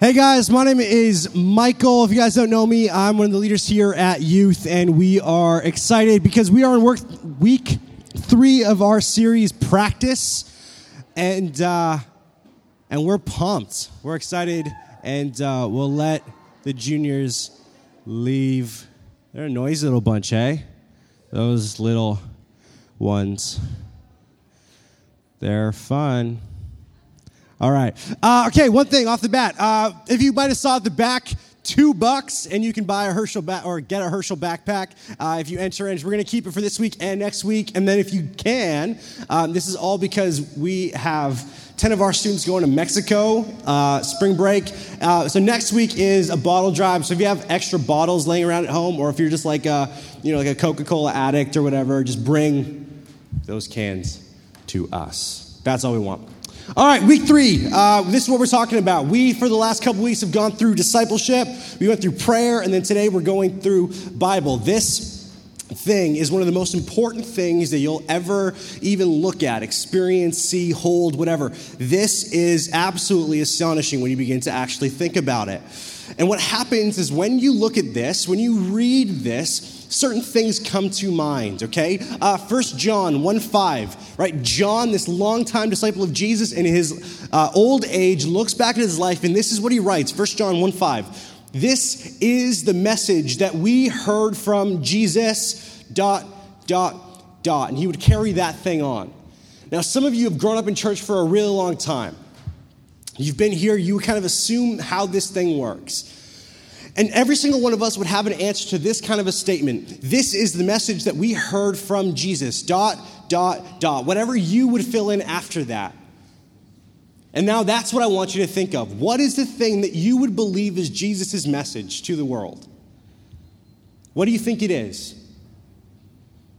Hey guys, my name is Michael. If you guys don't know me, I'm one of the leaders here at Youth, and we are excited because we are in work week three of our series Practice, and uh, and we're pumped. We're excited, and uh, we'll let the juniors leave. They're a noisy little bunch, eh? Those little ones. They're fun. All right. Uh, okay, one thing off the bat. Uh, if you might have saw at the back, two bucks, and you can buy a Herschel ba- or get a Herschel backpack uh, if you enter in. We're going to keep it for this week and next week, and then if you can, um, this is all because we have 10 of our students going to Mexico, uh, spring break. Uh, so next week is a bottle drive. So if you have extra bottles laying around at home, or if you're just like a, you know, like a Coca-Cola addict or whatever, just bring those cans to us. That's all we want. All right, week three. Uh, this is what we're talking about. We, for the last couple weeks, have gone through discipleship. We went through prayer, and then today we're going through Bible. This thing is one of the most important things that you'll ever even look at, experience, see, hold, whatever. This is absolutely astonishing when you begin to actually think about it. And what happens is when you look at this, when you read this, certain things come to mind, okay? Uh, 1 John 1 5, right? John, this longtime disciple of Jesus in his uh, old age, looks back at his life, and this is what he writes 1 John 1 5. This is the message that we heard from Jesus, dot, dot, dot. And he would carry that thing on. Now, some of you have grown up in church for a really long time. You've been here, you kind of assume how this thing works. And every single one of us would have an answer to this kind of a statement. This is the message that we heard from Jesus. Dot, dot, dot. Whatever you would fill in after that. And now that's what I want you to think of. What is the thing that you would believe is Jesus' message to the world? What do you think it is?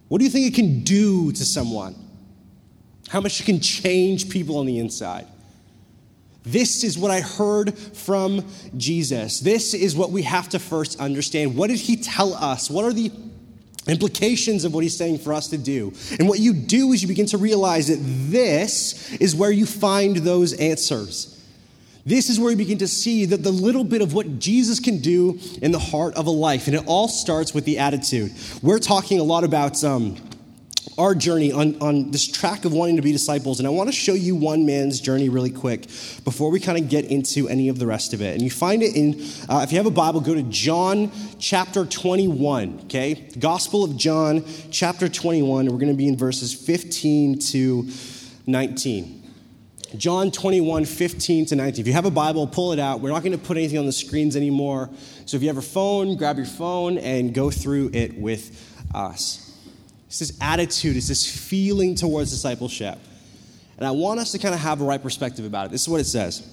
What do you think it can do to someone? How much it can change people on the inside? This is what I heard from Jesus. This is what we have to first understand. What did he tell us? What are the implications of what he's saying for us to do? And what you do is you begin to realize that this is where you find those answers. This is where you begin to see that the little bit of what Jesus can do in the heart of a life. And it all starts with the attitude. We're talking a lot about. Um, our journey on, on this track of wanting to be disciples. And I want to show you one man's journey really quick before we kind of get into any of the rest of it. And you find it in, uh, if you have a Bible, go to John chapter 21, okay? Gospel of John chapter 21. We're going to be in verses 15 to 19. John 21, 15 to 19. If you have a Bible, pull it out. We're not going to put anything on the screens anymore. So if you have a phone, grab your phone and go through it with us. It's this attitude, it's this feeling towards discipleship. And I want us to kind of have a right perspective about it. This is what it says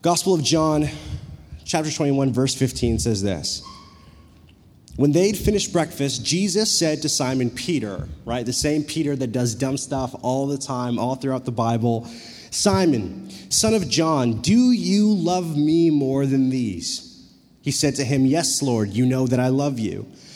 Gospel of John, chapter 21, verse 15 says this. When they'd finished breakfast, Jesus said to Simon Peter, right, the same Peter that does dumb stuff all the time, all throughout the Bible, Simon, son of John, do you love me more than these? He said to him, Yes, Lord, you know that I love you.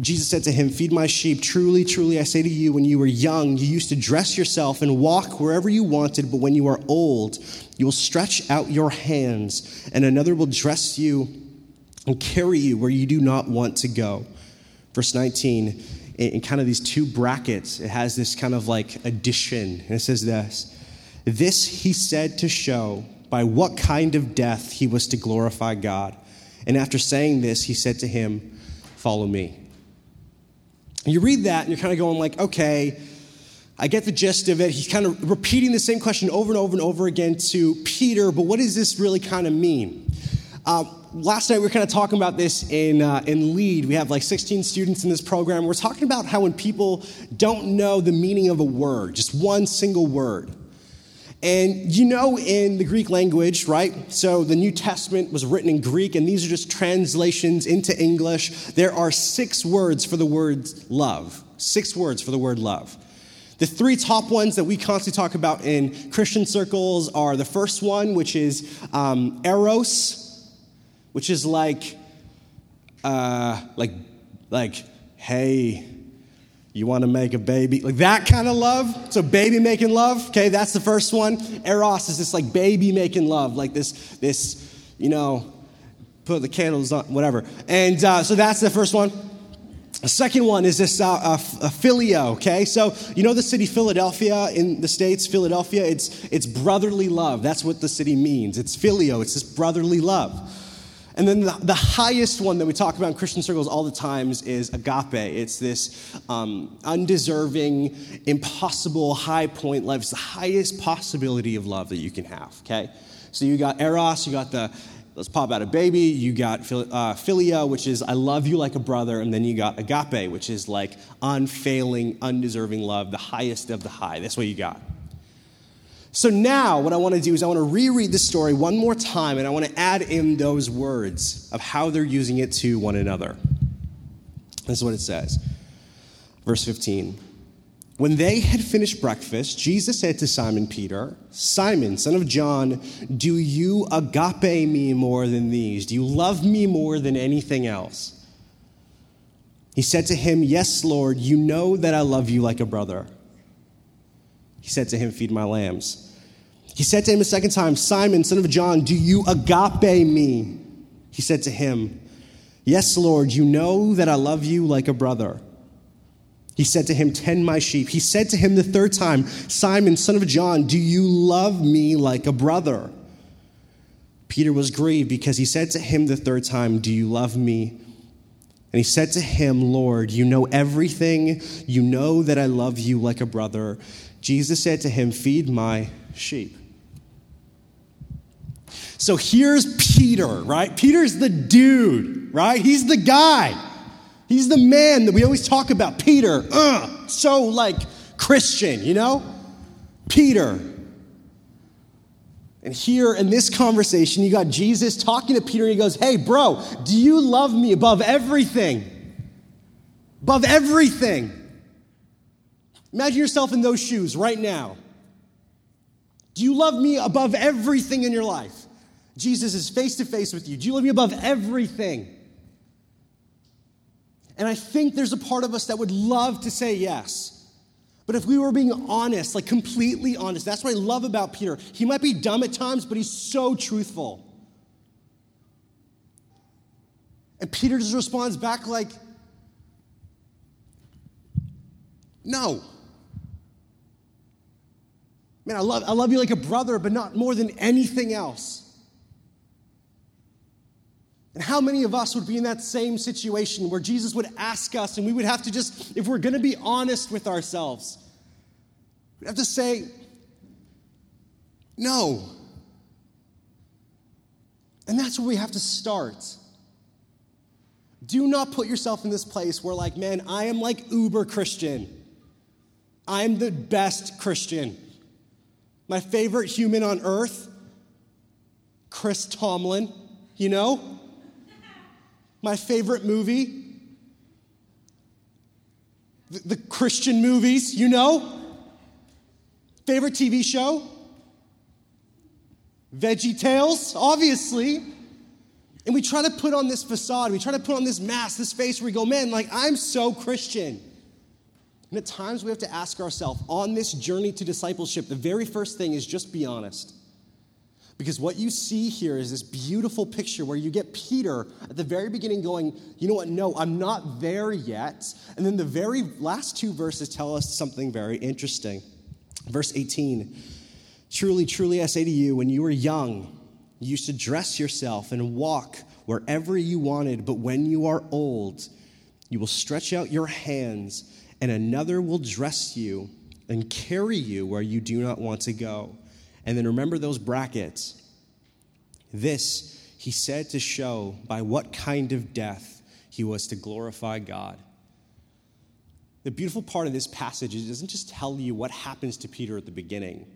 Jesus said to him, Feed my sheep. Truly, truly, I say to you, when you were young, you used to dress yourself and walk wherever you wanted, but when you are old, you will stretch out your hands, and another will dress you and carry you where you do not want to go. Verse 19, in kind of these two brackets, it has this kind of like addition, and it says this This he said to show by what kind of death he was to glorify God. And after saying this, he said to him, Follow me. You read that and you're kind of going like, okay, I get the gist of it. He's kind of repeating the same question over and over and over again to Peter, but what does this really kind of mean? Uh, last night we were kind of talking about this in, uh, in lead we have like 16 students in this program we're talking about how when people don't know the meaning of a word just one single word And you know, in the Greek language, right? So the New Testament was written in Greek, and these are just translations into English. There are six words for the word love. Six words for the word love. The three top ones that we constantly talk about in Christian circles are the first one, which is um, eros, which is like, uh, like, like, hey, you want to make a baby? Like that kind of love. So baby making love. Okay, that's the first one. Eros is this like baby making love, like this, this, you know, put the candles on, whatever. And uh, so that's the first one. The second one is this uh, uh, phileo, okay? So, you know the city Philadelphia in the States? Philadelphia, it's, it's brotherly love. That's what the city means. It's phileo, it's this brotherly love. And then the, the, highest one that we talk about in Christian circles all the times is agape. It's this um, undeserving, impossible high point love. It's the highest possibility of love that you can have, okay? So you got eros, you got the let's pop out a baby, you got uh, philia, which is I love you like a brother, and then you got agape, which is like unfailing, undeserving love, the highest of the high. That's what you got. So now, what I want to do is I want to reread the story one more time and I want to add in those words of how they're using it to one another. This is what it says. Verse 15. When they had finished breakfast, Jesus said to Simon Peter, Simon, son of John, do you agape me more than these? Do you love me more than anything else? He said to him, Yes, Lord, you know that I love you like a brother. He said to him, Feed my lambs. He said to him a second time, Simon, son of John, do you agape me? He said to him, Yes, Lord, you know that I love you like a brother. He said to him, Tend my sheep. He said to him the third time, Simon, son of John, do you love me like a brother? Peter was grieved because he said to him the third time, Do you love me? And he said to him, Lord, you know everything. You know that I love you like a brother. Jesus said to him, Feed my sheep. So here's Peter, right? Peter's the dude, right? He's the guy. He's the man that we always talk about. Peter, uh, so like Christian, you know? Peter. And here in this conversation, you got Jesus talking to Peter, and he goes, Hey, bro, do you love me above everything? Above everything. Imagine yourself in those shoes right now. Do you love me above everything in your life? Jesus is face to face with you. Do you love me above everything? And I think there's a part of us that would love to say yes. But if we were being honest, like completely honest, that's what I love about Peter. He might be dumb at times, but he's so truthful. And Peter just responds back like, no. Man, I love, I love you like a brother, but not more than anything else. And how many of us would be in that same situation where Jesus would ask us and we would have to just, if we're going to be honest with ourselves, we'd have to say, no. And that's where we have to start. Do not put yourself in this place where, like, man, I am like uber Christian. I'm the best Christian. My favorite human on earth, Chris Tomlin, you know? My favorite movie, the, the Christian movies, you know? Favorite TV show? Veggie Tales, obviously. And we try to put on this facade, we try to put on this mask, this face where we go, man, like, I'm so Christian. And at times we have to ask ourselves on this journey to discipleship, the very first thing is just be honest. Because what you see here is this beautiful picture where you get Peter at the very beginning going, you know what, no, I'm not there yet. And then the very last two verses tell us something very interesting. Verse 18 Truly, truly, I say to you, when you were young, you used to dress yourself and walk wherever you wanted, but when you are old, you will stretch out your hands and another will dress you and carry you where you do not want to go. And then remember those brackets. This he said to show by what kind of death he was to glorify God. The beautiful part of this passage is it doesn't just tell you what happens to Peter at the beginning.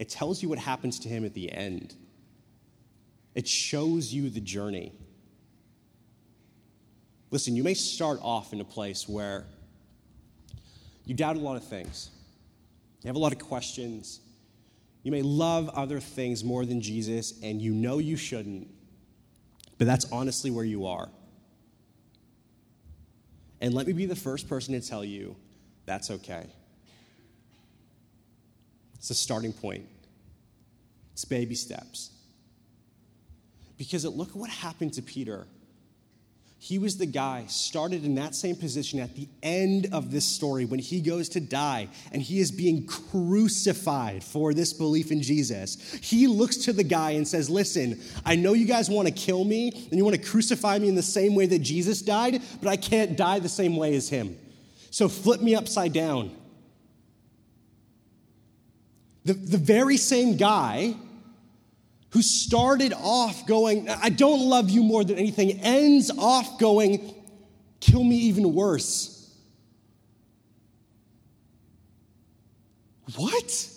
it tells you what happens to him at the end. It shows you the journey. Listen, you may start off in a place where you doubt a lot of things, you have a lot of questions. You may love other things more than Jesus, and you know you shouldn't, but that's honestly where you are. And let me be the first person to tell you that's okay. It's a starting point, it's baby steps. Because look at what happened to Peter. He was the guy started in that same position at the end of this story when he goes to die and he is being crucified for this belief in Jesus. He looks to the guy and says, Listen, I know you guys want to kill me and you want to crucify me in the same way that Jesus died, but I can't die the same way as him. So flip me upside down. The, the very same guy who started off going, I don't love you more than anything, ends off going, kill me even worse. What?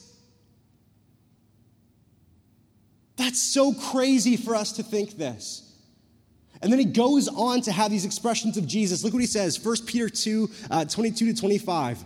That's so crazy for us to think this. And then he goes on to have these expressions of Jesus. Look what he says 1 Peter 2 uh, 22 to 25.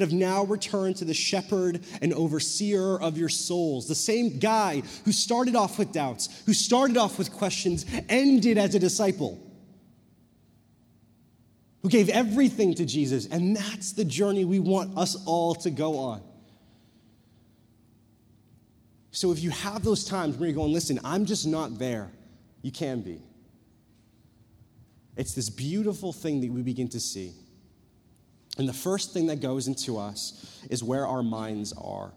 but have now returned to the shepherd and overseer of your souls. The same guy who started off with doubts, who started off with questions, ended as a disciple, who gave everything to Jesus. And that's the journey we want us all to go on. So if you have those times where you're going, listen, I'm just not there, you can be. It's this beautiful thing that we begin to see. And the first thing that goes into us is where our minds are.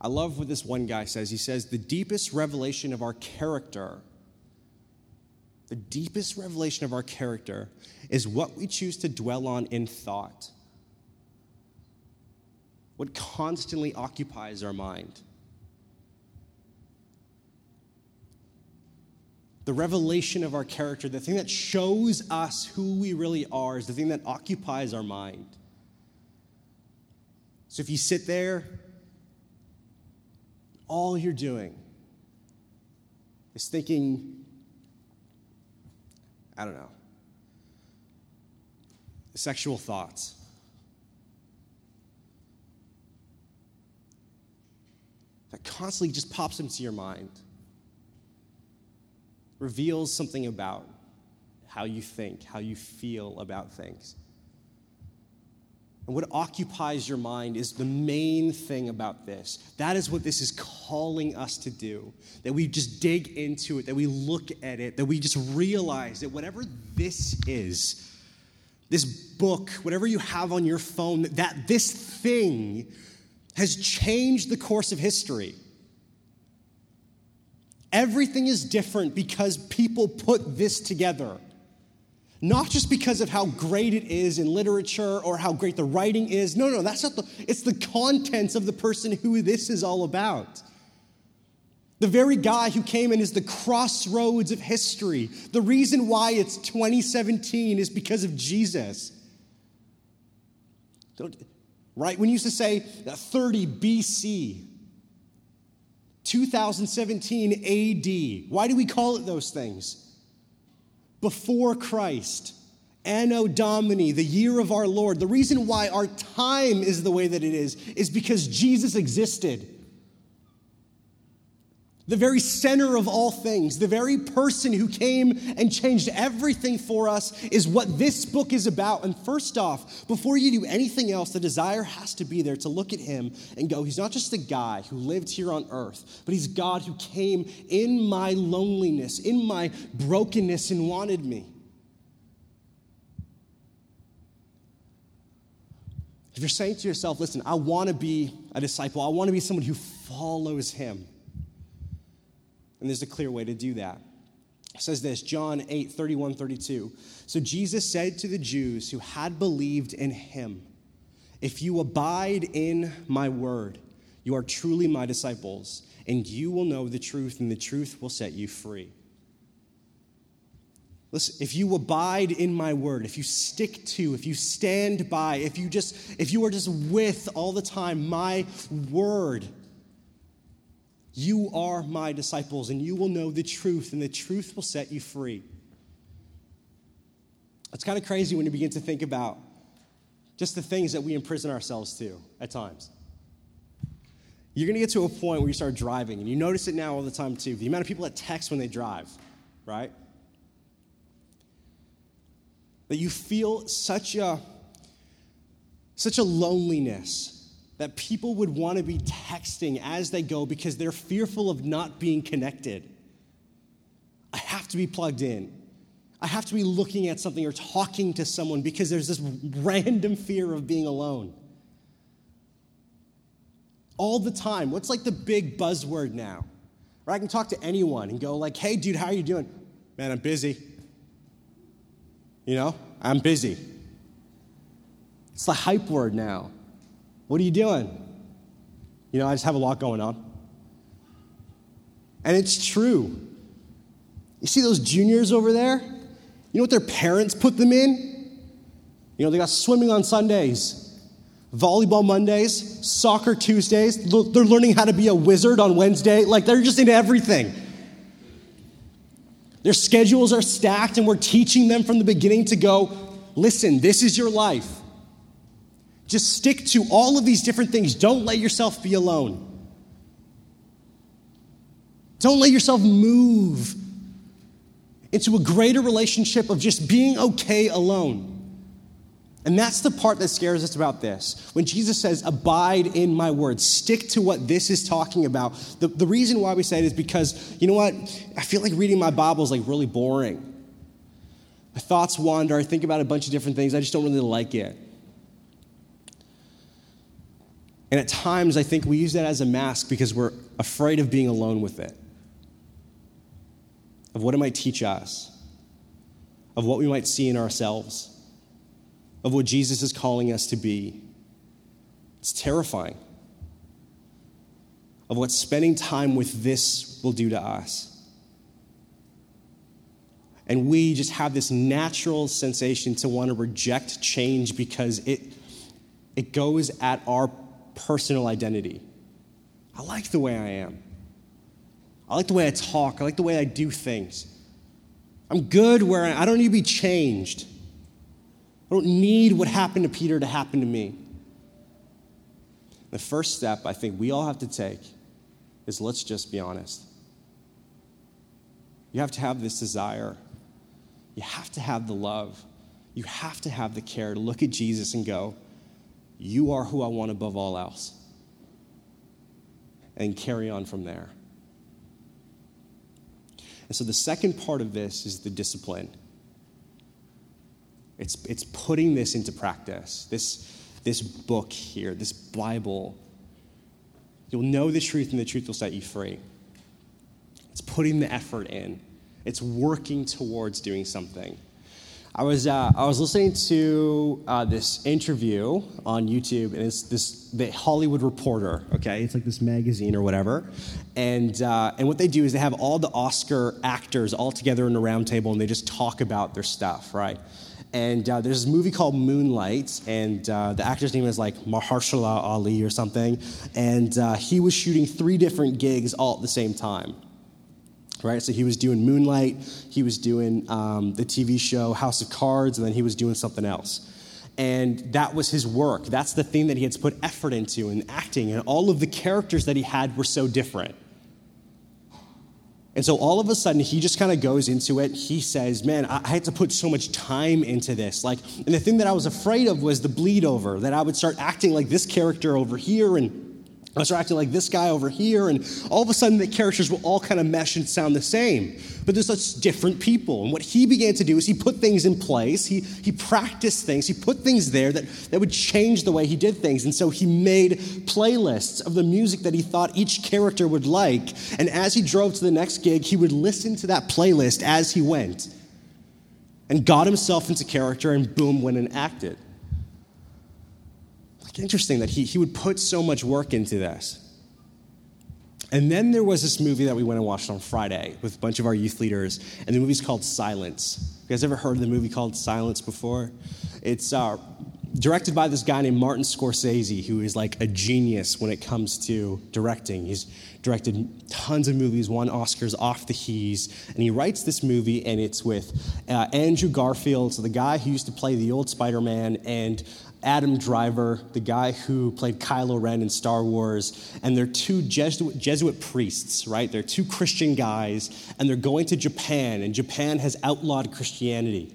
I love what this one guy says. He says, The deepest revelation of our character, the deepest revelation of our character is what we choose to dwell on in thought, what constantly occupies our mind. the revelation of our character, the thing that shows us who we really are, is the thing that occupies our mind. So if you sit there, all you're doing is thinking, I don't know, sexual thoughts. That constantly just pops into your mind, reveals something about how you think, how you feel about things. And what occupies your mind is the main thing about this. That is what this is calling us to do. That we just dig into it, that we look at it, that we just realize that whatever this is, this book, whatever you have on your phone, that this thing has changed the course of history. Everything is different because people put this together not just because of how great it is in literature or how great the writing is. No, no, that's not the, it's the contents of the person who this is all about. The very guy who came in is the crossroads of history. The reason why it's 2017 is because of Jesus. Don't, right? When you used to say 30 BC, 2017 AD, why do we call it those things? Before Christ. Anno Domini, the year of our Lord. The reason why our time is the way that it is, is because Jesus existed. The very center of all things, the very person who came and changed everything for us is what this book is about. And first off, before you do anything else, the desire has to be there to look at him and go, He's not just a guy who lived here on earth, but He's God who came in my loneliness, in my brokenness, and wanted me. If you're saying to yourself, listen, I want to be a disciple, I want to be someone who follows him and there's a clear way to do that. It says this, John 8, 31, 32. So Jesus said to the Jews who had believed in him, If you abide in my word, you are truly my disciples, and you will know the truth, and the truth will set you free. Listen, if you abide in my word, if you stick to, if you stand by, if you just, if you are just with all the time my word, you are my disciples, and you will know the truth, and the truth will set you free. It's kind of crazy when you begin to think about just the things that we imprison ourselves to at times. You're going to get to a point where you start driving, and you notice it now all the time too. The amount of people that text when they drive, right? that you feel such a such a loneliness that people would want to be texting as they go because they're fearful of not being connected. I have to be plugged in. I have to be looking at something or talking to someone because there's this random fear of being alone. All the time. What's like the big buzzword now? Where I can talk to anyone and go like, "Hey dude, how are you doing?" "Man, I'm busy." You know, I'm busy. It's the hype word now. What are you doing? You know, I just have a lot going on. And it's true. You see those juniors over there? You know what their parents put them in? You know, they got swimming on Sundays, volleyball Mondays, soccer Tuesdays. They're learning how to be a wizard on Wednesday. Like, they're just into everything. Their schedules are stacked, and we're teaching them from the beginning to go, listen, this is your life. Just stick to all of these different things. Don't let yourself be alone. Don't let yourself move into a greater relationship of just being okay alone. And that's the part that scares us about this. When Jesus says, Abide in my word, stick to what this is talking about. The, the reason why we say it is because, you know what? I feel like reading my Bible is like really boring. My thoughts wander. I think about a bunch of different things. I just don't really like it. And at times, I think we use that as a mask because we're afraid of being alone with it, of what it might teach us, of what we might see in ourselves of what Jesus is calling us to be. It's terrifying of what spending time with this will do to us. And we just have this natural sensation to want to reject change because it, it goes at our personal identity. I like the way I am. I like the way I talk. I like the way I do things. I'm good where I, I don't need to be changed. I don't need what happened to Peter to happen to me. The first step I think we all have to take is let's just be honest. You have to have this desire. You have to have the love. You have to have the care to look at Jesus and go, You are who I want above all else. And carry on from there. And so the second part of this is the discipline. It's, it's putting this into practice, this, this book here, this Bible. You'll know the truth, and the truth will set you free. It's putting the effort in, it's working towards doing something. I was, uh, I was listening to uh, this interview on YouTube, and it's this the Hollywood Reporter. Okay, it's like this magazine or whatever, and uh, and what they do is they have all the Oscar actors all together in a round table, and they just talk about their stuff, right? And uh, there's this movie called Moonlight, and uh, the actor's name is like Mahershala Ali or something. And uh, he was shooting three different gigs all at the same time. Right? So he was doing Moonlight, he was doing um, the TV show House of Cards, and then he was doing something else. And that was his work. That's the thing that he had put effort into in acting. And all of the characters that he had were so different. And so all of a sudden, he just kind of goes into it. He says, Man, I had to put so much time into this. Like, and the thing that I was afraid of was the bleed over, that I would start acting like this character over here and I start acting like this guy over here, and all of a sudden the characters will all kind of mesh and sound the same. But there's such different people. And what he began to do is he put things in place, he, he practiced things, he put things there that, that would change the way he did things. And so he made playlists of the music that he thought each character would like. And as he drove to the next gig, he would listen to that playlist as he went and got himself into character, and boom, went and acted interesting that he, he would put so much work into this. And then there was this movie that we went and watched on Friday with a bunch of our youth leaders, and the movie's called Silence. You guys ever heard of the movie called Silence before? It's uh, directed by this guy named Martin Scorsese, who is like a genius when it comes to directing. He's directed tons of movies, won Oscars off the He's, and he writes this movie, and it's with uh, Andrew Garfield, so the guy who used to play the old Spider Man, and Adam Driver, the guy who played Kylo Ren in Star Wars, and they're two Jesuit, Jesuit, priests, right? They're two Christian guys, and they're going to Japan, and Japan has outlawed Christianity.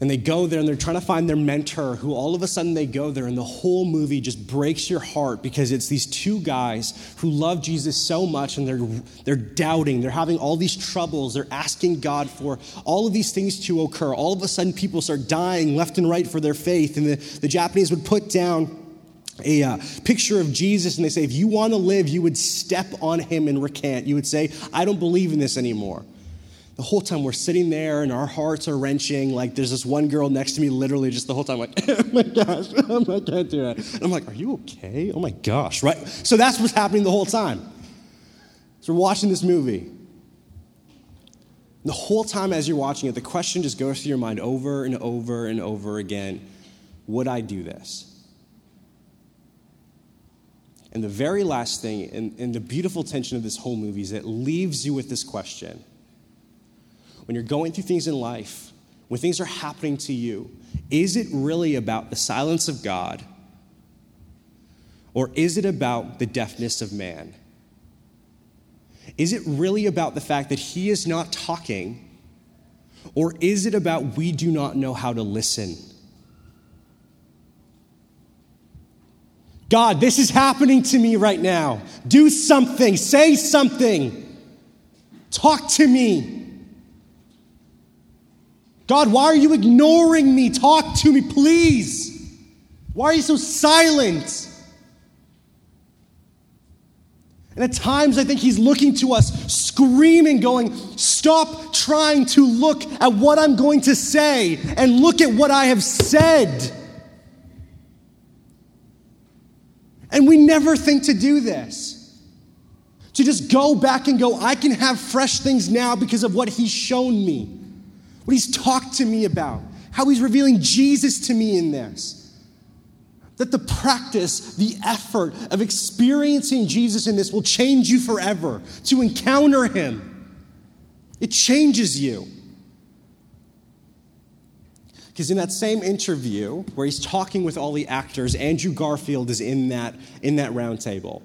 And they go there and they're trying to find their mentor, who all of a sudden they go there, and the whole movie just breaks your heart because it's these two guys who love Jesus so much and they're, they're doubting. They're having all these troubles. They're asking God for all of these things to occur. All of a sudden, people start dying left and right for their faith. And the, the Japanese would put down a uh, picture of Jesus and they say, if you want to live, you would step on him and recant. You would say, I don't believe in this anymore the whole time we're sitting there and our hearts are wrenching. Like there's this one girl next to me, literally just the whole time, like, oh my gosh, I can't do it. And I'm like, are you okay? Oh my gosh, right? So that's what's happening the whole time. So we're watching this movie. The whole time as you're watching it, the question just goes through your mind over and over and over again Would I do this? And the very last thing, and, and the beautiful tension of this whole movie is it leaves you with this question when you're going through things in life, when things are happening to you, is it really about the silence of God? Or is it about the deafness of man? Is it really about the fact that he is not talking? Or is it about we do not know how to listen? God, this is happening to me right now. Do something, say something, talk to me. God, why are you ignoring me? Talk to me, please. Why are you so silent? And at times, I think he's looking to us, screaming, going, Stop trying to look at what I'm going to say and look at what I have said. And we never think to do this. To just go back and go, I can have fresh things now because of what he's shown me what he's talked to me about, how he's revealing Jesus to me in this. That the practice, the effort of experiencing Jesus in this will change you forever. To encounter him, it changes you. Because in that same interview where he's talking with all the actors, Andrew Garfield is in that, in that round table.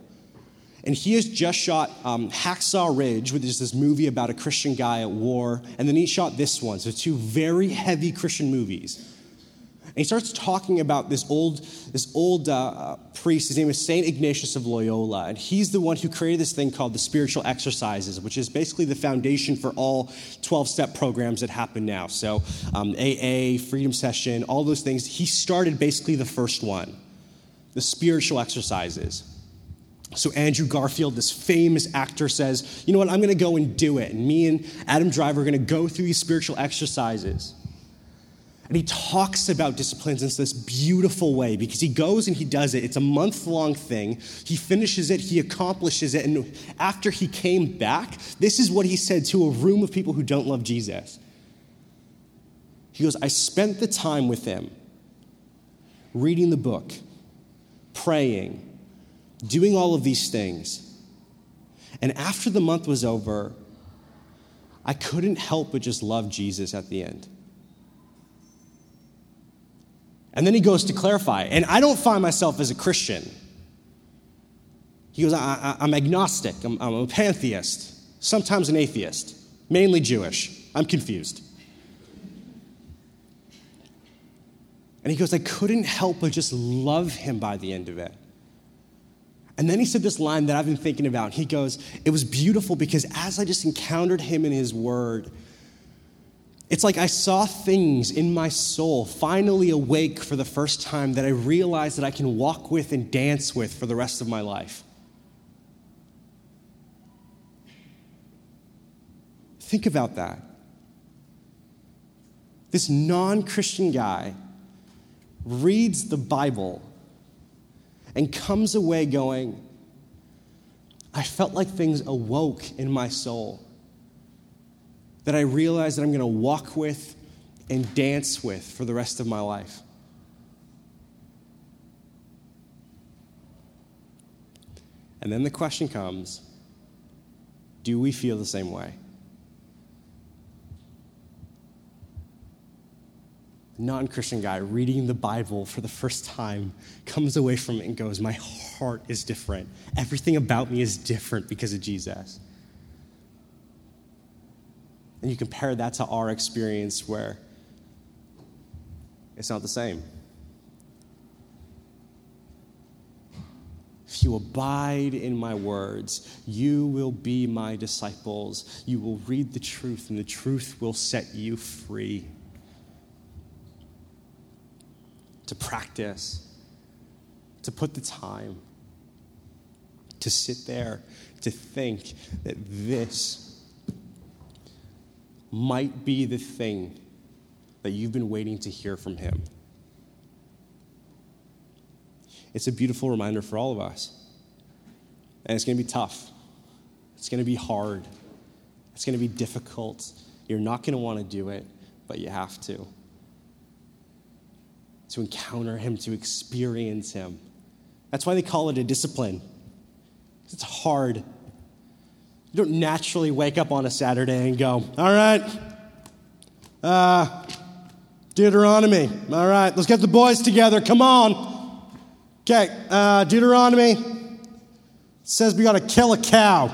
And he has just shot um, Hacksaw Ridge, which is this movie about a Christian guy at war. And then he shot this one. So, two very heavy Christian movies. And he starts talking about this old, this old uh, priest. His name is St. Ignatius of Loyola. And he's the one who created this thing called the spiritual exercises, which is basically the foundation for all 12 step programs that happen now. So, um, AA, Freedom Session, all those things. He started basically the first one the spiritual exercises. So Andrew Garfield, this famous actor, says, You know what? I'm going to go and do it. And me and Adam Driver are going to go through these spiritual exercises. And he talks about disciplines in this beautiful way because he goes and he does it. It's a month long thing. He finishes it, he accomplishes it. And after he came back, this is what he said to a room of people who don't love Jesus. He goes, I spent the time with him reading the book, praying, doing all of these things. And after the month was over, I couldn't help but just love Jesus at the end. And then he goes to clarify, and I don't find myself as a Christian. He goes, I, am agnostic, I'm, I'm a pantheist, sometimes an atheist, mainly Jewish. I'm confused. And he goes, I couldn't help but just love him by the end of it. And then he said this line that I've been thinking about. He goes, It was beautiful because as I just encountered him in his word, it's like I saw things in my soul finally awake for the first time that I realized that I can walk with and dance with for the rest of my life. Think about that. This non Christian guy reads the Bible and comes away going, I felt like things awoke in my soul that I realized that I'm going to walk with and dance with for the rest of my life. And then the question comes do we feel the same way? Non Christian guy reading the Bible for the first time comes away from it and goes, My heart is different. Everything about me is different because of Jesus. And you compare that to our experience where it's not the same. If you abide in my words, you will be my disciples. You will read the truth, and the truth will set you free. To practice, to put the time, to sit there, to think that this might be the thing that you've been waiting to hear from Him. It's a beautiful reminder for all of us. And it's going to be tough. It's going to be hard. It's going to be difficult. You're not going to want to do it, but you have to to encounter Him, to experience Him. That's why they call it a discipline. It's hard. You don't naturally wake up on a Saturday and go, all right, uh, Deuteronomy. All right, let's get the boys together. Come on. Okay, uh, Deuteronomy says we got to kill a cow.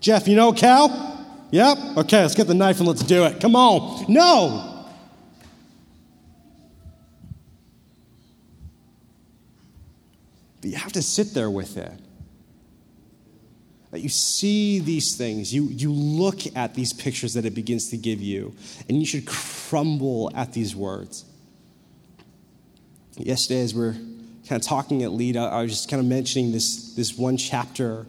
Jeff, you know a cow? Yep. Okay, let's get the knife and let's do it. Come on. No. But you have to sit there with it. That you see these things, you, you look at these pictures that it begins to give you, and you should crumble at these words. Yesterday, as we are kind of talking at Lead, I was just kind of mentioning this, this one chapter.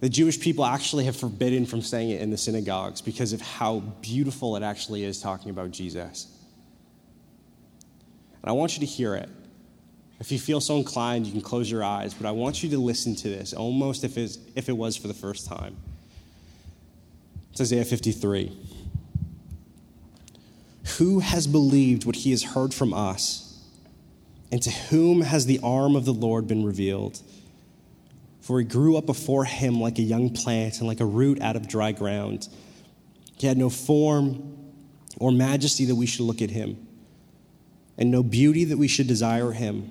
The Jewish people actually have forbidden from saying it in the synagogues because of how beautiful it actually is talking about Jesus. And I want you to hear it. If you feel so inclined, you can close your eyes, but I want you to listen to this almost if, if it was for the first time. It's Isaiah 53. Who has believed what he has heard from us? And to whom has the arm of the Lord been revealed? For he grew up before him like a young plant and like a root out of dry ground. He had no form or majesty that we should look at him, and no beauty that we should desire him.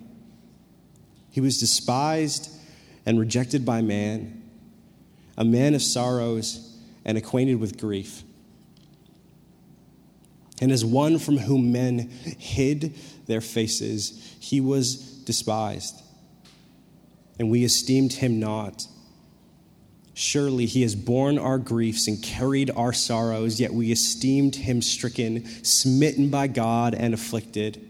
He was despised and rejected by man, a man of sorrows and acquainted with grief. And as one from whom men hid their faces, he was despised, and we esteemed him not. Surely he has borne our griefs and carried our sorrows, yet we esteemed him stricken, smitten by God, and afflicted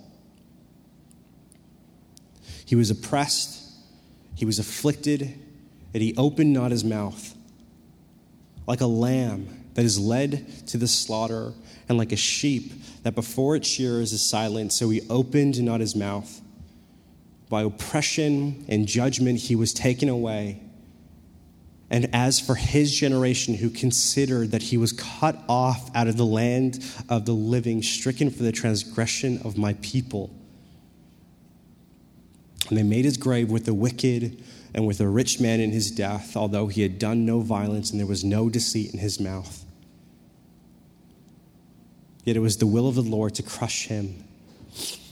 He was oppressed, he was afflicted, and he opened not his mouth. Like a lamb that is led to the slaughter, and like a sheep that before its shearers is silent, so he opened not his mouth. By oppression and judgment he was taken away. And as for his generation, who considered that he was cut off out of the land of the living, stricken for the transgression of my people, and they made his grave with the wicked and with a rich man in his death, although he had done no violence and there was no deceit in his mouth. Yet it was the will of the Lord to crush him.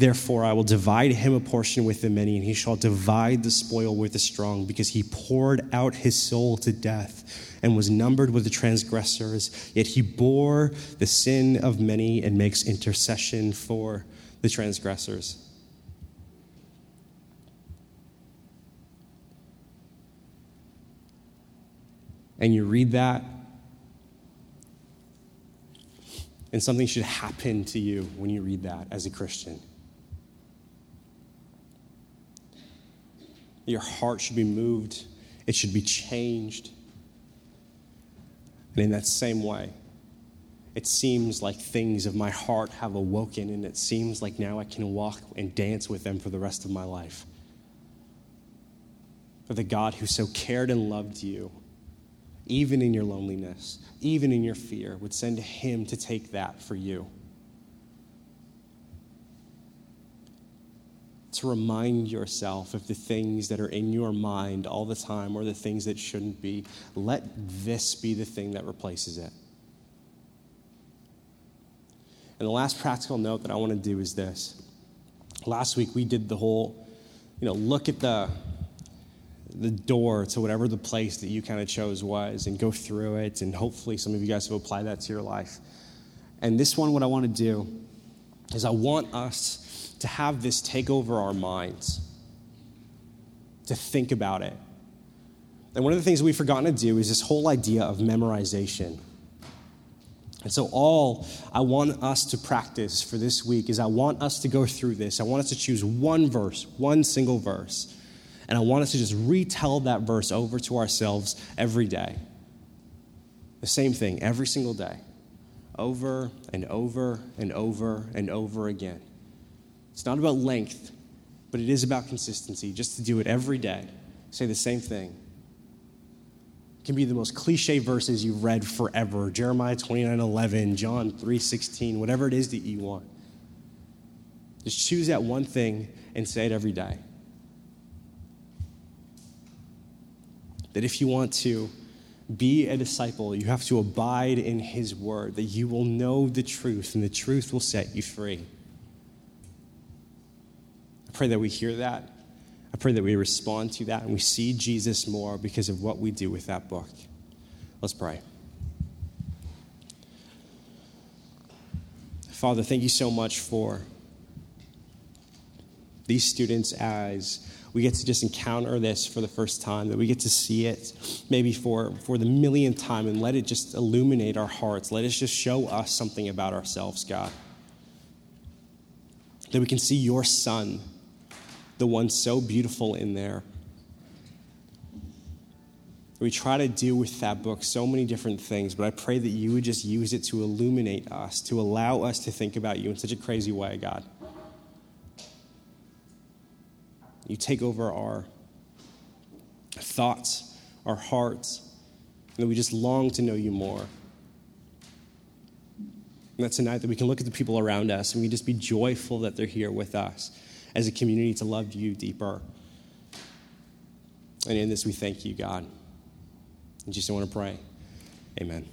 Therefore, I will divide him a portion with the many, and he shall divide the spoil with the strong, because he poured out his soul to death and was numbered with the transgressors. Yet he bore the sin of many and makes intercession for the transgressors. And you read that, and something should happen to you when you read that as a Christian. Your heart should be moved, it should be changed. And in that same way, it seems like things of my heart have awoken, and it seems like now I can walk and dance with them for the rest of my life. For the God who so cared and loved you, even in your loneliness, even in your fear, would send Him to take that for you. To remind yourself of the things that are in your mind all the time or the things that shouldn't be. Let this be the thing that replaces it. And the last practical note that I want to do is this. Last week we did the whole, you know, look at the the door to whatever the place that you kind of chose was and go through it and hopefully some of you guys have applied that to your life. And this one what I want to do is I want us to have this take over our minds, to think about it. And one of the things we've forgotten to do is this whole idea of memorization. And so, all I want us to practice for this week is I want us to go through this. I want us to choose one verse, one single verse, and I want us to just retell that verse over to ourselves every day. The same thing every single day, over and over and over and over again. It's not about length, but it is about consistency, just to do it every day. Say the same thing. It can be the most cliche verses you've read forever Jeremiah 29 11, John 3 16, whatever it is that you want. Just choose that one thing and say it every day. That if you want to be a disciple, you have to abide in his word, that you will know the truth, and the truth will set you free. Pray that we hear that. I pray that we respond to that and we see Jesus more because of what we do with that book. Let's pray. Father, thank you so much for these students as we get to just encounter this for the first time, that we get to see it maybe for, for the millionth time and let it just illuminate our hearts. Let it just show us something about ourselves, God. That we can see your Son the one so beautiful in there. We try to do with that book so many different things, but I pray that you would just use it to illuminate us, to allow us to think about you in such a crazy way, God. You take over our thoughts, our hearts, and that we just long to know you more. And that's a night that we can look at the people around us and we just be joyful that they're here with us as a community to love you deeper. And in this, we thank you, God. And just want to pray. Amen.